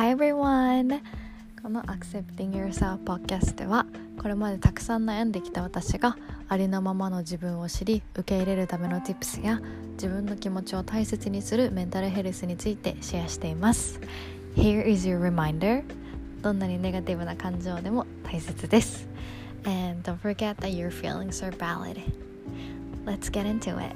Hi everyone! この Accepting Yourself Podcast ではこれまでたくさん悩んできた私がありのままの自分を知り受け入れるための Tips や自分の気持ちを大切にするメンタルヘルスについてシェアしています Here is your reminder どんなにネガティブな感情でも大切です And don't forget that your feelings are valid Let's get into it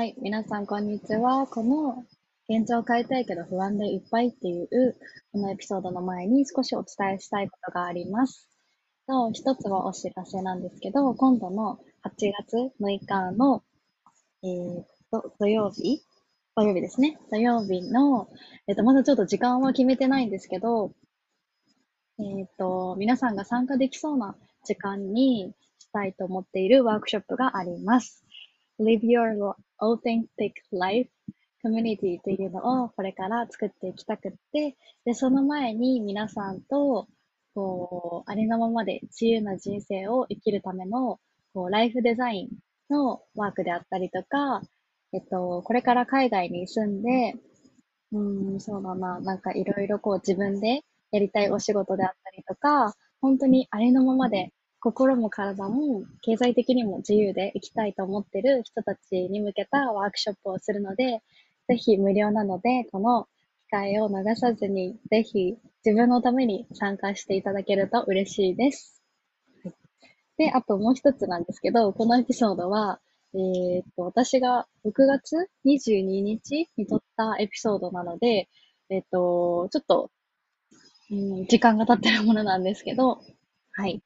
はい、皆さんこんにちは。この現状を変えたいけど不安でいっぱいっていうこのエピソードの前に少しお伝えしたいことがあります。と一つはお知らせなんですけど、今度の8月6日の、えー、と土曜日土曜日ですね。土曜日の、えっ、ー、と、まだちょっと時間は決めてないんですけど、えっ、ー、と、皆さんが参加できそうな時間にしたいと思っているワークショップがあります。Live Your Authentic Life Community というのをこれから作っていきたくって、で、その前に皆さんと、こう、ありのままで自由な人生を生きるための、こう、ライフデザインのワークであったりとか、えっと、これから海外に住んで、うん、そうだな、なんかいろいろこう自分でやりたいお仕事であったりとか、本当にありのままで心も体も経済的にも自由で生きたいと思ってる人たちに向けたワークショップをするので、ぜひ無料なので、この機会を逃さずに、ぜひ自分のために参加していただけると嬉しいです。で、あともう一つなんですけど、このエピソードは、えー、っと、私が6月22日に撮ったエピソードなので、えー、っと、ちょっと、うん、時間が経ってるものなんですけど、はい。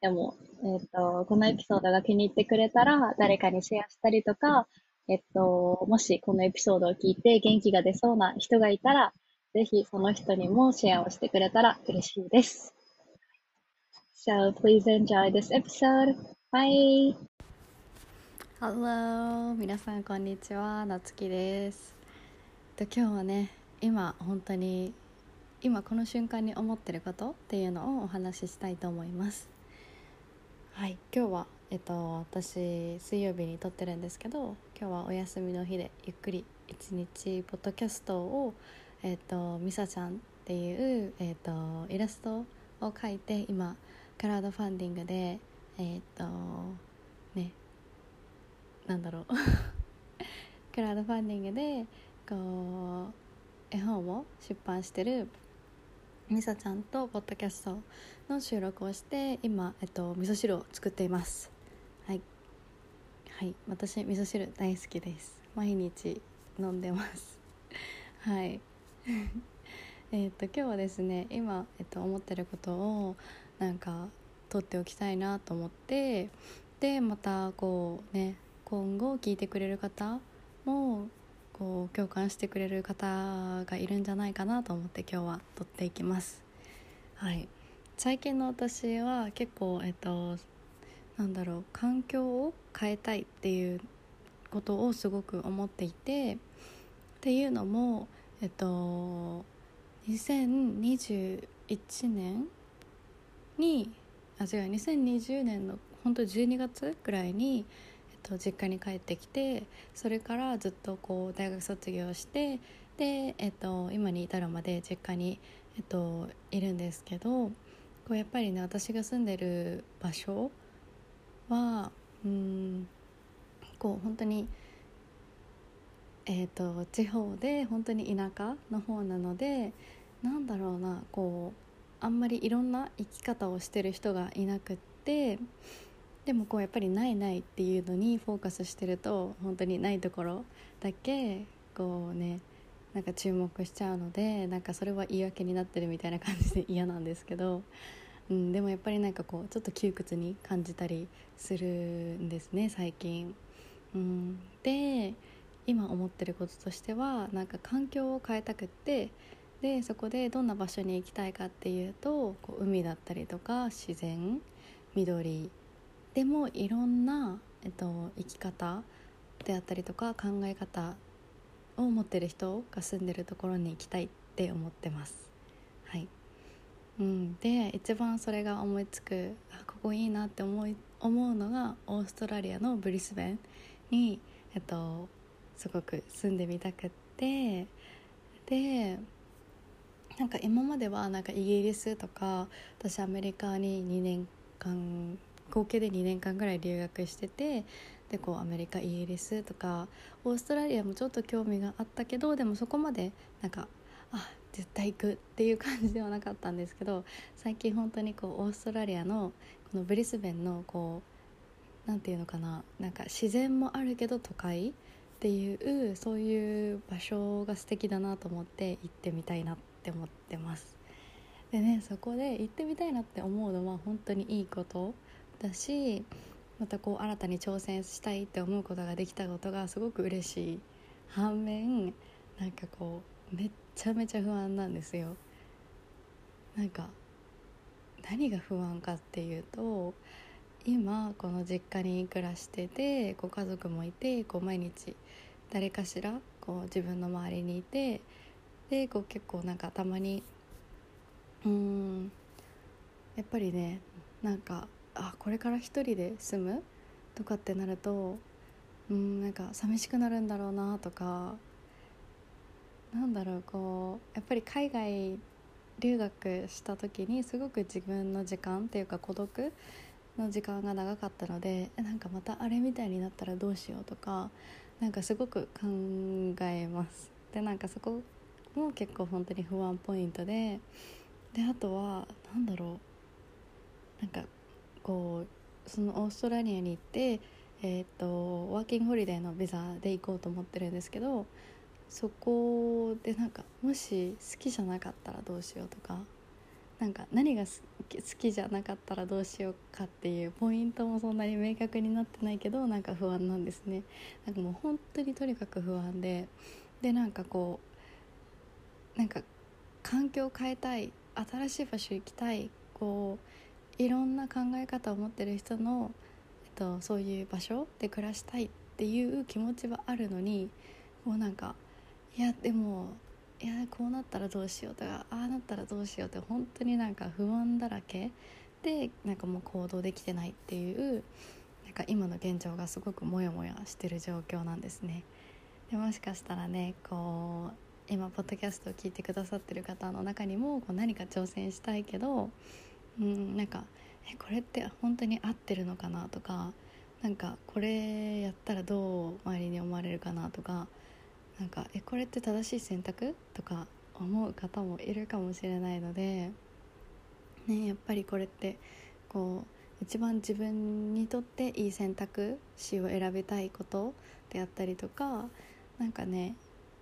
でも、えっ、と、このエピソードが気に入ってくれたら、誰かにシェアしたりとか、えっと、もしこのエピソードを聞いて元気が出そうな人がいたら、ぜひその人にもシェアをしてくれたら嬉しいです。So please enjoy this episode. Bye! Hello! 皆さんこんにちは。なつきです。と今日はね、今本当に今この瞬間に思ってることっていうのをお話ししたいと思います。はい。今日はえっと私水曜日に撮ってるんですけど今日はお休みの日でゆっくり一日ポッドキャストをえっとみさちゃんっていうえっとイラストを描いて今クラウドファンディングでえっとねなんだろう。クラウドファンディングで こう絵本を出版してるみさちゃんとポッドキャストの収録をして今、えっと、味噌汁を作っています。はい。はい。私味噌汁大好きです。毎日飲んでます。はい。えっと今日はですね今、えっと、思ってることをなんか取っておきたいなと思ってでまたこうね今後聞いてくれる方もこう共感してくれる方がいるんじゃないかなと思って今日は撮っていきます。はい最近の私は結構えっとなんだろう環境を変えたいっていうことをすごく思っていてっていうのもえっと2021年にあ違う2020年の本当12月ぐらいにと実家に帰ってきてそれからずっとこう大学卒業してで、えっと、今に至るまで実家に、えっと、いるんですけどこうやっぱりね私が住んでる場所はうんこう本当に、えーと、地方で本当に田舎の方なのでなんだろうなこうあんまりいろんな生き方をしてる人がいなくってでもこうやっぱりないないっていうのにフォーカスしてると本当にないところだけこうねなんか注目しちゃうのでなんかそれは言い訳になってるみたいな感じで 嫌なんですけど、うん、でもやっぱりなんかこうちょっと窮屈に感じたりするんですね最近。うん、で今思ってることとしてはなんか環境を変えたくってでそこでどんな場所に行きたいかっていうとこう海だったりとか自然緑でもいろんな、えっと、生き方であったりとか考え方を持ってる人が住んでるところに行きたいって思ってます。はいうん、で一番それが思いつくあここいいなって思い思うのがオーストラリアのブリスベンに、えっと、すごく住んでみたくってでなんか今まではなんかイギリスとか私アメリカに2年間合計で2年間ぐらい留学しててでこうアメリカイギリスとかオーストラリアもちょっと興味があったけどでもそこまでなんかあ絶対行くっていう感じではなかったんですけど最近本当にこうオーストラリアのこのブリスベンのこうなんていうのかななんか自然もあるけど都会っていうそういう場所が素敵だなと思って行ってみたいなって思ってます。でねそこで行ってみたいなって思うのは本当にいいこと。だしまたこう新たに挑戦したいって思うことができたことがすごく嬉しい。反面なんかこうめっちゃめちゃ不安なんですよ。なんか何が不安かっていうと今この実家に暮らしててご家族もいてこう毎日誰かしらこう自分の周りにいてでこう結構なんかたまにうんやっぱりねなんかあこれから一人で住む？とかってなるとうんなんか寂しくなるんだろうなとかなんだろうこうやっぱり海外留学した時にすごく自分の時間っていうか孤独の時間が長かったのでなんかまたあれみたいになったらどうしようとかなんかすごく考えます。でなんかそこも結構本当に不安ポイントでであとは何だろうなんかこうそのオーストラリアに行ってえーと、ワーキングホリデーのビザで行こうと思ってるんですけどそこでなんかもし好きじゃなかったらどうしようとかなんか何が好きじゃなかったらどうしようかっていうポイントもそんなに明確になってないけどなんか不安なんですね。なんかもう本当にとにかく不安ででなんかこうなんか環境を変えたい新しい場所行きたいこういろんな考え方を持ってる人の、えっと、そういう場所で暮らしたいっていう気持ちはあるのにこうなんかいやでもいやこうなったらどうしようとかああなったらどうしようって本当になんか不安だらけでなんかもう行動できてないっていうなんか今の現状がすごくモヤモヤしてる状況なんですね。でもしかしたらねこう今ポッドキャストを聞いてくださってる方の中にもこう何か挑戦したいけどうんなんかえこれって本当に合ってるのかなとかなんかこれやったらどう周りに思われるかなとかなんかえこれって正しい選択とか思う方もいるかもしれないので、ね、やっぱりこれってこう一番自分にとっていい選択肢を選びたいことであったりとかなんかね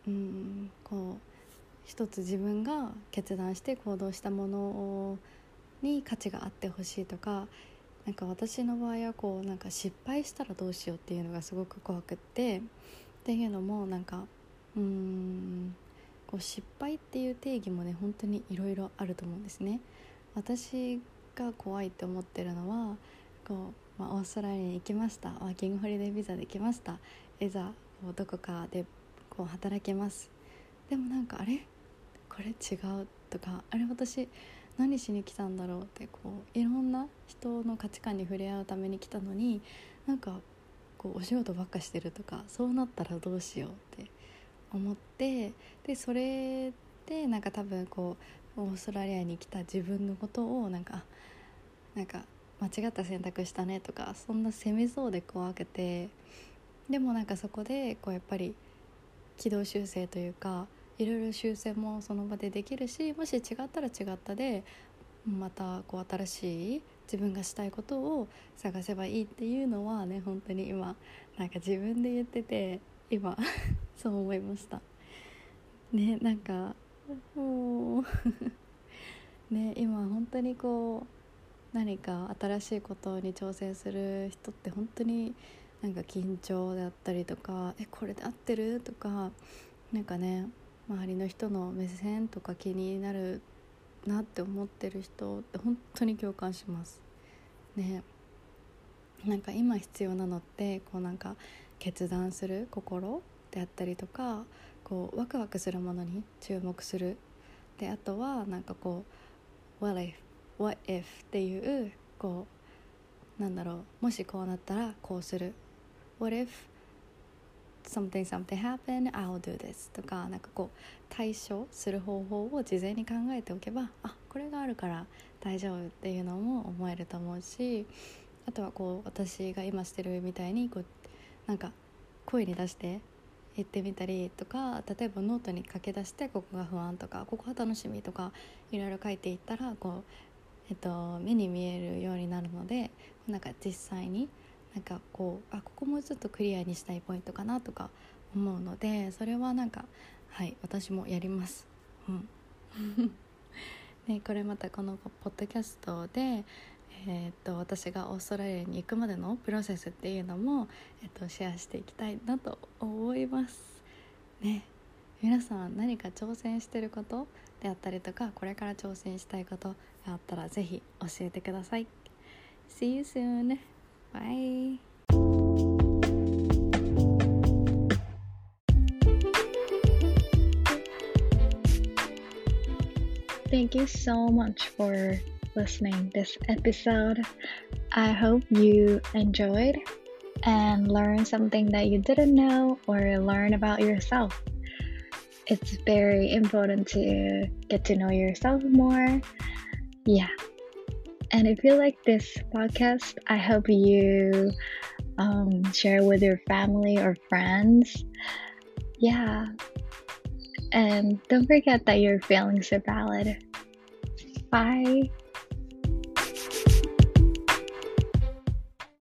うんこう一つ自分が決断して行動したものをに価値があってほしいとかなんか私の場合はこうなんか失敗したらどうしようっていうのがすごく怖くってっていうのもなんかうんこう失敗っていう定義もね本当にいろいろあると思うんですね。私が怖いって思ってるのはこう、まあ、オーストラリアに行きました。ワーキングホリデービザで来ました。いざこうどこかでこう働けます。でもなんかあれ？これ違うとかあれ私何しに来たんだろうってこういろんな人の価値観に触れ合うために来たのになんかこうお仕事ばっかしてるとかそうなったらどうしようって思ってでそれでなんか多分こうオーストラリアに来た自分のことをなんかなんか間違った選択したねとかそんな責めそうで怖くてでもなんかそこでこうやっぱり軌道修正というかいろいろ修正もその場でできるしもし違ったら違ったでまたこう新しい自分がしたいことを探せばいいっていうのはね本当に今なんか自分で言ってて今 そう思いましたねなんかもう ね今本当にこう何か新しいことに挑戦する人って本当になんか緊張であったりとか「えこれで合ってる?」とかなんかね周りの人の目線とか気になるなって思ってる人って本当に共感しますねなんか今必要なのってこうなんか決断する心であったりとかこうワクワクするものに注目するであとはなんかこう「What if?」「What if?」っていうこうなんだろうもしこうなったらこうする「What if?」something something happen I'll do this とかなんかこう対処する方法を事前に考えておけばあこれがあるから大丈夫っていうのも思えると思うしあとはこう私が今してるみたいにこうなんか声に出して言ってみたりとか例えばノートに書き出してここが不安とかここは楽しみとかいろいろ書いていったらこう、えっと、目に見えるようになるのでなんか実際になんかこうあここもうちょっとクリアにしたいポイントかなとか思うのでそれはなんかはい私もやります。うん ね、これまたこのポッドキャストで、えー、っと私がオーストラリアに行くまでのプロセスっていうのも、えっと、シェアしていきたいなと思います。ね皆さん何か挑戦してることであったりとかこれから挑戦したいことがあったら是非教えてください。See you soon! Bye. Thank you so much for listening this episode. I hope you enjoyed and learned something that you didn't know or learn about yourself. It's very important to get to know yourself more. Yeah. And if you like this podcast, I hope you um, share with your family or friends. Yeah. And don't forget that your feelings are valid. Bye.